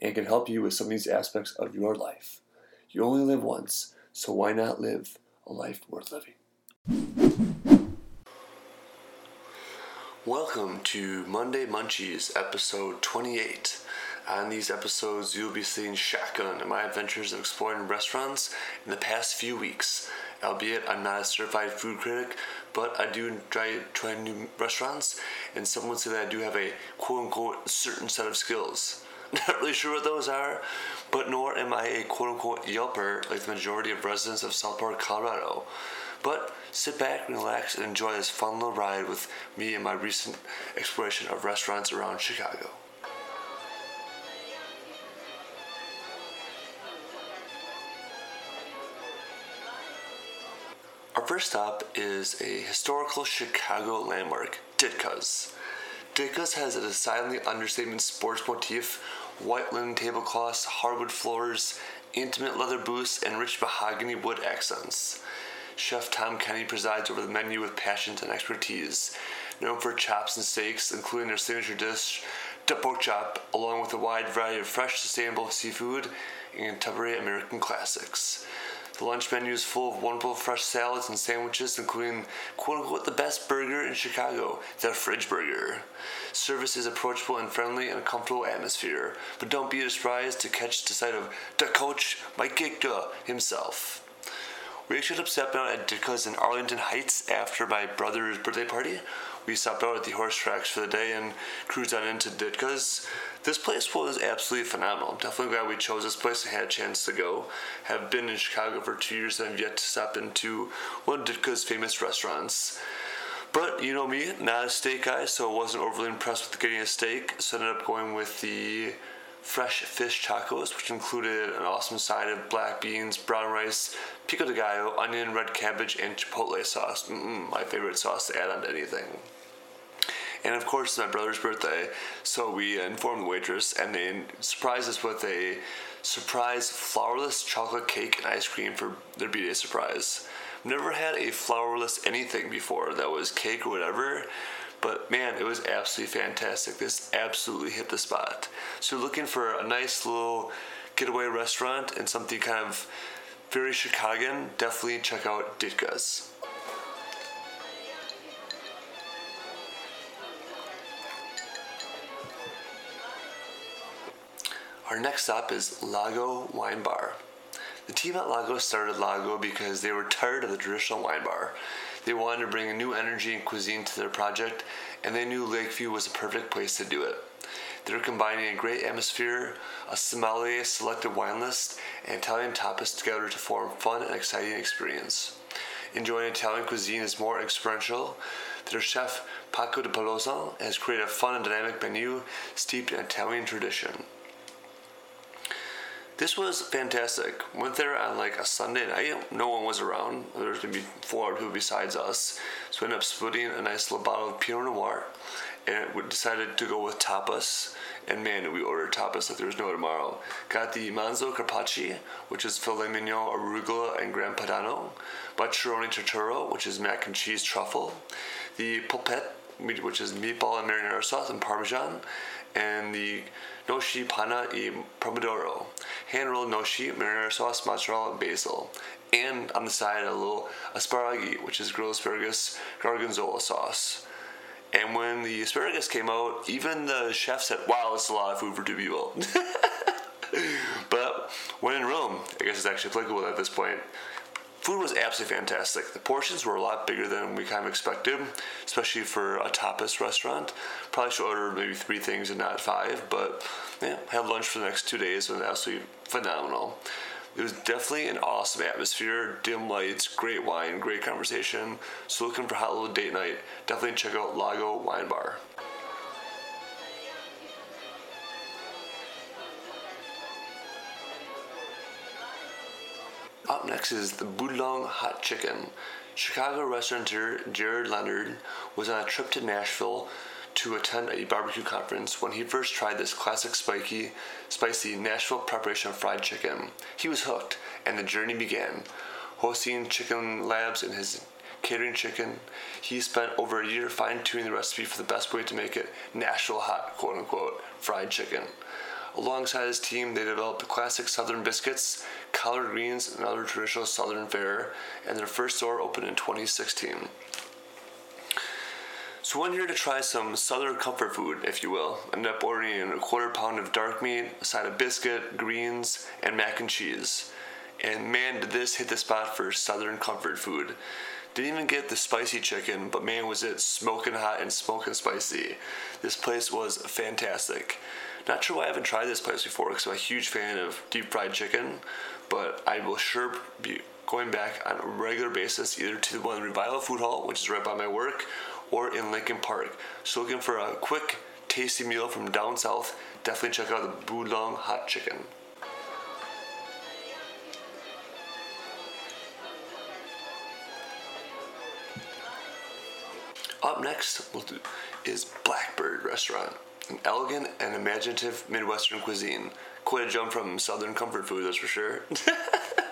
and can help you with some of these aspects of your life. You only live once, so why not live a life worth living? Welcome to Monday Munchies, episode 28. On these episodes, you'll be seeing Shotgun and my adventures of exploring restaurants in the past few weeks. Albeit I'm not a certified food critic, but I do try trying new restaurants, and some would say that I do have a quote unquote certain set of skills. Not really sure what those are, but nor am I a quote unquote Yelper like the majority of residents of South Park, Colorado. But sit back, relax, and enjoy this fun little ride with me and my recent exploration of restaurants around Chicago. Our first stop is a historical Chicago landmark, Ditka's. Ditka's has a decidedly understatement sports motif, white linen tablecloths, hardwood floors, intimate leather booths, and rich mahogany wood accents. Chef Tom Kenny presides over the menu with passion and expertise. Known for chops and steaks, including their signature dish, the pork chop, along with a wide variety of fresh, sustainable seafood and contemporary American classics. The lunch menu is full of wonderful fresh salads and sandwiches, including quote unquote the best burger in Chicago, the Fridge Burger. Service is approachable and friendly in a comfortable atmosphere, but don't be surprised to catch the sight of the coach, Mike Ditka himself. We actually stopping out at Ditka's in Arlington Heights after my brother's birthday party. We stopped out at the horse tracks for the day and cruised on into Ditka's. This place was absolutely phenomenal. I'm definitely glad we chose this place and had a chance to go. Have been in Chicago for two years and have yet to stop into one of Ditka's famous restaurants. But you know me, not a steak guy, so I wasn't overly impressed with getting a steak. So ended up going with the fresh fish tacos, which included an awesome side of black beans, brown rice, pico de gallo, onion, red cabbage, and chipotle sauce. Mm-mm, my favorite sauce to add on to anything. And of course, it's my brother's birthday, so we informed the waitress, and they surprised us with a surprise flourless chocolate cake and ice cream for their B-Day surprise. Never had a flourless anything before that was cake or whatever, but man, it was absolutely fantastic. This absolutely hit the spot. So, looking for a nice little getaway restaurant and something kind of very Chicagoan, definitely check out Ditka's. Our next stop is Lago Wine Bar. The team at Lago started Lago because they were tired of the traditional wine bar. They wanted to bring a new energy and cuisine to their project, and they knew Lakeview was the perfect place to do it. They're combining a great atmosphere, a sommelier selected wine list, and Italian tapas together to form fun and exciting experience. Enjoying Italian cuisine is more experiential. Their chef Paco de Pelosa has created a fun and dynamic menu steeped in Italian tradition. This was fantastic. Went there on like a Sunday night. No one was around. There was gonna be four people besides us. So we ended up splitting a nice little bottle of Pinot Noir, and we decided to go with tapas. And man, we ordered tapas like there was no tomorrow. Got the Manzo Carpaccio, which is filet mignon, arugula, and Gran Padano. Baccheroni Tortura, which is mac and cheese truffle. The polpette, which is meatball and marinara sauce and parmesan. And the gnocchi panna e pomodoro, hand rolled gnocchi, marinara sauce, mozzarella, and basil. And on the side, a little asparagi, which is grilled asparagus, gorgonzola sauce. And when the asparagus came out, even the chef said, wow, it's a lot of food for two people. but when in Rome, I guess it's actually applicable at this point, food was absolutely fantastic. The portions were a lot bigger than we kind of expected, especially for a tapas restaurant. Probably should order maybe three things and not five, but yeah, had lunch for the next two days and absolutely phenomenal. It was definitely an awesome atmosphere, dim lights, great wine, great conversation. So looking for hot little date night, definitely check out Lago Wine Bar. Up next is the Budlong Hot Chicken. Chicago restaurateur Jared Leonard was on a trip to Nashville to attend a barbecue conference when he first tried this classic spiky, spicy Nashville preparation of fried chicken. He was hooked, and the journey began. Hosting chicken labs in his catering chicken, he spent over a year fine tuning the recipe for the best way to make it Nashville hot, quote unquote, fried chicken. Alongside his team, they developed the classic Southern biscuits, collard greens, and other traditional Southern fare, and their first store opened in 2016. So when you're to try some Southern comfort food, if you will, ended up ordering a quarter pound of dark meat, a side of biscuit, greens, and mac and cheese. And man, did this hit the spot for Southern comfort food. Didn't even get the spicy chicken, but man, was it smoking hot and smoking spicy. This place was fantastic. Not sure why I haven't tried this place before because I'm a huge fan of deep fried chicken, but I will sure be going back on a regular basis either to the one Revival Food Hall, which is right by my work, or in Lincoln Park. So looking for a quick, tasty meal from down south, definitely check out the Budlong Hot Chicken. Up next is Blackbird Restaurant an elegant and imaginative Midwestern cuisine. Quite a jump from Southern comfort food, that's for sure.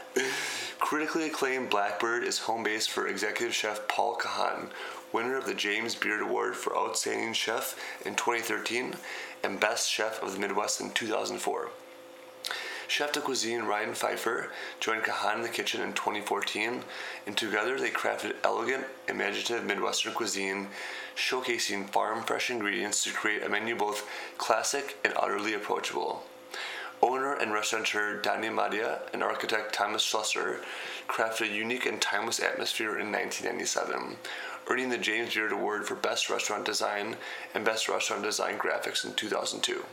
Critically acclaimed Blackbird is home base for executive chef Paul Kahan, winner of the James Beard Award for Outstanding Chef in 2013 and Best Chef of the Midwest in 2004. Chef de cuisine Ryan Pfeiffer joined Kahan in the kitchen in 2014, and together they crafted elegant, imaginative Midwestern cuisine, showcasing farm fresh ingredients to create a menu both classic and utterly approachable. Owner and restaurateur Donnie Madia and architect Thomas Schlesser crafted a unique and timeless atmosphere in 1997, earning the James Beard Award for Best Restaurant Design and Best Restaurant Design Graphics in 2002.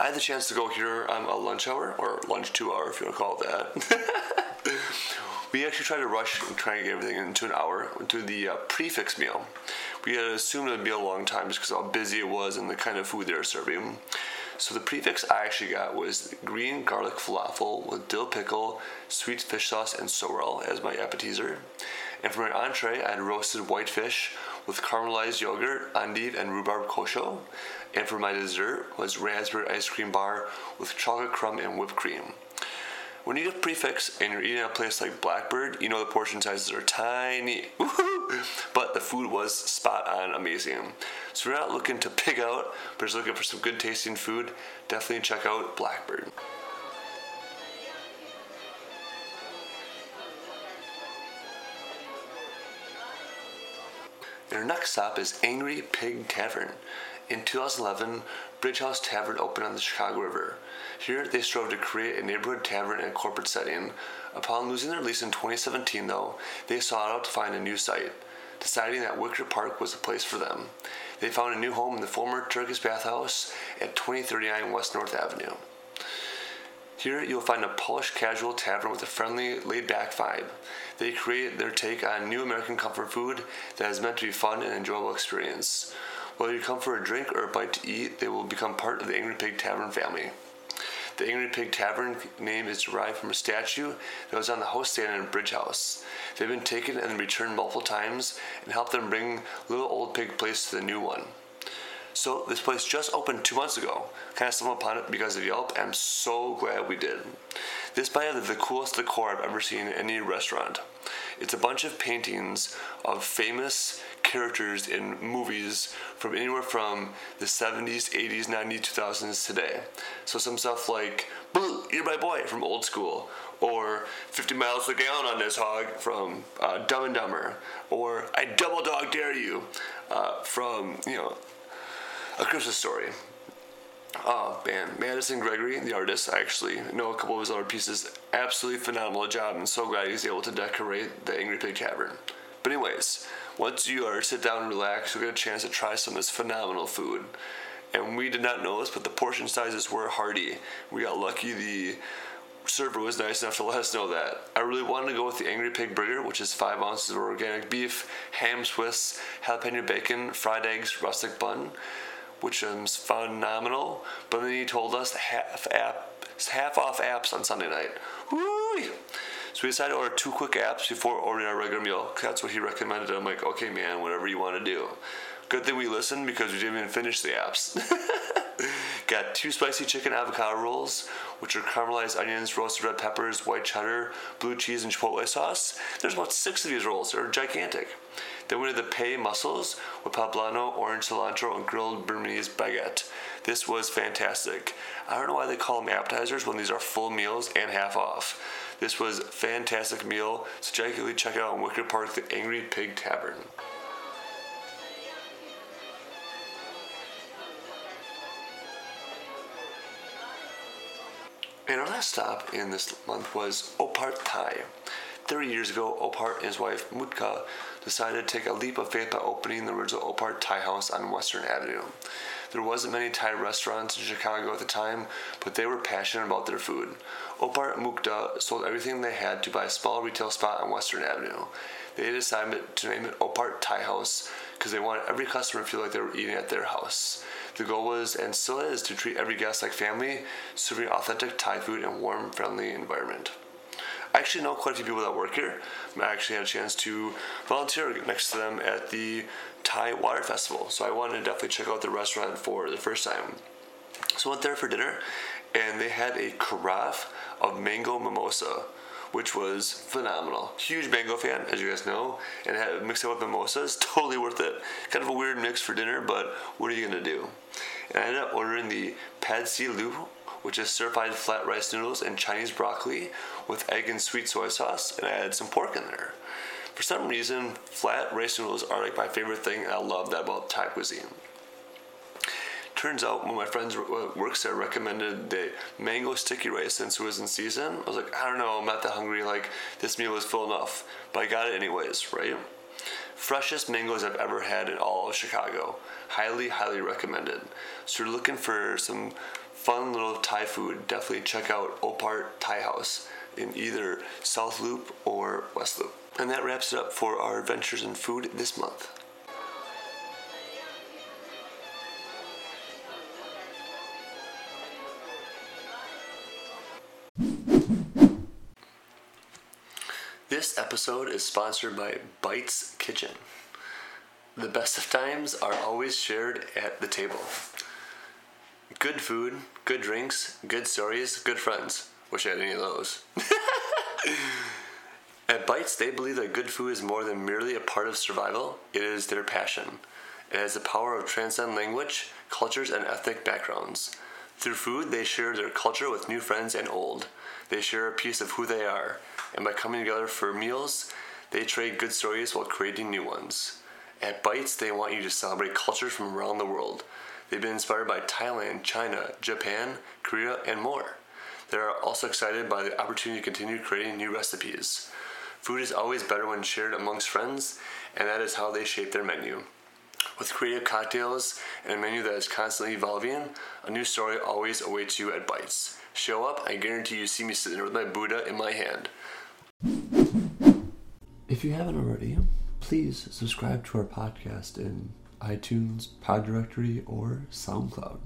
I had the chance to go here on a lunch hour, or lunch two hour if you want to call it that. we actually tried to rush and try and get everything into an hour into the uh, prix fixe meal. We had assumed it would be a long time just because how busy it was and the kind of food they were serving. So the prix fixe I actually got was green garlic falafel with dill pickle, sweet fish sauce, and sorrel as my appetizer. And for my entree, I had roasted whitefish with caramelized yogurt, endive, and rhubarb kosho. And for my dessert was raspberry ice cream bar with chocolate crumb and whipped cream. When you get prix fixe and you're eating at a place like Blackbird, you know the portion sizes are tiny. But the food was spot on amazing. So if you're not looking to pig out, but just looking for some good tasting food, definitely check out Blackbird. Our next stop is Angry Pig Tavern. In 2011, Bridge House Tavern opened on the Chicago River. Here, they strove to create a neighborhood tavern in a corporate setting. Upon losing their lease in 2017, though, they sought out to find a new site, deciding that Wicker Park was the place for them. They found a new home in the former Turkish bathhouse at 2039 West North Avenue. Here you'll find a polished casual tavern with a friendly, laid back vibe. They create their take on new American comfort food that is meant to be fun and enjoyable experience. Whether you come for a drink or a bite to eat, they will become part of the Angry Pig Tavern family. The Angry Pig Tavern name is derived from a statue that was on the host stand in Bridge House. They've been taken and returned multiple times and helped them bring Little Old Pig Place to the new one. So this place just opened two months ago. Kind of stumbled upon it because of Yelp, and I'm so glad we did. This might have the coolest decor I've ever seen in any restaurant. It's a bunch of paintings of famous characters in movies from anywhere from the 70s, 80s, 90s, 2000s today. So some stuff like Blue, you're my boy from Old School, or 50 miles per gallon on this hog from uh, Dumb and Dumber, or I double dog dare you uh, from, you know, a Christmas Story. Oh man, Madison Gregory, the artist, I actually know a couple of his other pieces. Absolutely phenomenal job. I'm so glad he's able to decorate the Angry Pig Tavern. But anyways, once you are sit down and relax, you'll get a chance to try some of this phenomenal food. And we did not know this, but the portion sizes were hearty. We got lucky. The server was nice enough to let us know that. I really wanted to go with the Angry Pig Burger, which is five ounces of organic beef, ham Swiss, jalapeno bacon, fried eggs, rustic bun which is phenomenal. But then he told us half app, half off apps on Sunday night. Woo! So we decided to order two quick apps before ordering our regular meal. That's what he recommended. I'm like, okay, man, whatever you want to do. Good thing we listened because we didn't even finish the apps. Got two spicy chicken avocado rolls, which are caramelized onions, roasted red peppers, white cheddar, blue cheese, and chipotle sauce. There's about six of these rolls. They're gigantic. Then we did the PEI mussels with poblano, orange cilantro, and grilled Burmese baguette. This was fantastic. I don't know why they call them appetizers when these are full meals and half off. This was a fantastic meal, so definitely check out in Wicker Park, the Angry Pig Tavern. And our last stop in this month was Opart Thai. 30 years ago, Opart and his wife Mutka decided to take a leap of faith by opening the original Opart Thai House on Western Avenue. There wasn't many Thai restaurants in Chicago at the time, but they were passionate about their food. Opart Mukta sold everything they had to buy a small retail spot on Western Avenue. They decided to name it Opart Thai House because they wanted every customer to feel like they were eating at their house. The goal was and still is to treat every guest like family, serving authentic Thai food in a warm, friendly environment. I actually know quite a few people that work here. I actually had a chance to volunteer next to them at the Thai Water Festival, so I wanted to definitely check out the restaurant for the first time. So I went there for dinner, and they had a carafe of mango mimosa, which was phenomenal. Huge mango fan, as you guys know, and had mixed it with mimosas. Totally worth it. Kind of a weird mix for dinner, but what are you gonna do? And I ended up ordering the pad see ew which is certified flat rice noodles and Chinese broccoli with egg and sweet soy sauce, and I added some pork in there. For some reason, flat rice noodles are like my favorite thing, and I love that about Thai cuisine. Turns out, of my friends uh, works there recommended the mango sticky rice since it was in season. I was like, I don't know, I'm not that hungry. Like, this meal is full enough. But I got it anyways, right? Freshest mangoes I've ever had in all of Chicago. Highly, highly recommended. So, you're looking for some fun little Thai food, definitely check out Opart Thai House in either South Loop or West Loop. And that wraps it up for our adventures in food this month. This episode is sponsored by Bites Kitchen. The best of times are always shared at the table. Good food, good drinks, good stories, good friends. Wish I had any of those. At Bites, they believe that good food is more than merely a part of survival, it is their passion. It has the power of transcend language, cultures, and ethnic backgrounds. Through food, they share their culture with new friends and old. They share a piece of who they are, and by coming together for meals, they trade good stories while creating new ones. At Bites, they want you to celebrate cultures from around the world. They've been inspired by Thailand, China, Japan, Korea, and more. They are also excited by the opportunity to continue creating new recipes. Food is always better when shared amongst friends, and that is how they shape their menu. With creative cocktails and a menu that is constantly evolving, a new story always awaits you at Bites. Show up, I guarantee you see me sitting with my Buddha in my hand. If you haven't already, please subscribe to our podcast in iTunes, Pod Directory, or SoundCloud.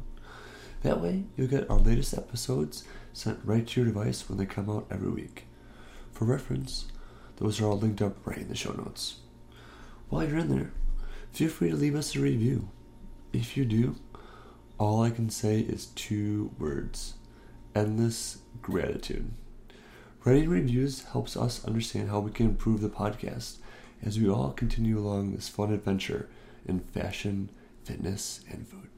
That way, you'll get our latest episodes sent right to your device when they come out every week. For reference, those are all linked up right in the show notes. While you're in there, feel free to leave us a review. If you do, all I can say is two words endless gratitude. Writing reviews helps us understand how we can improve the podcast as we all continue along this fun adventure in fashion, fitness, and food.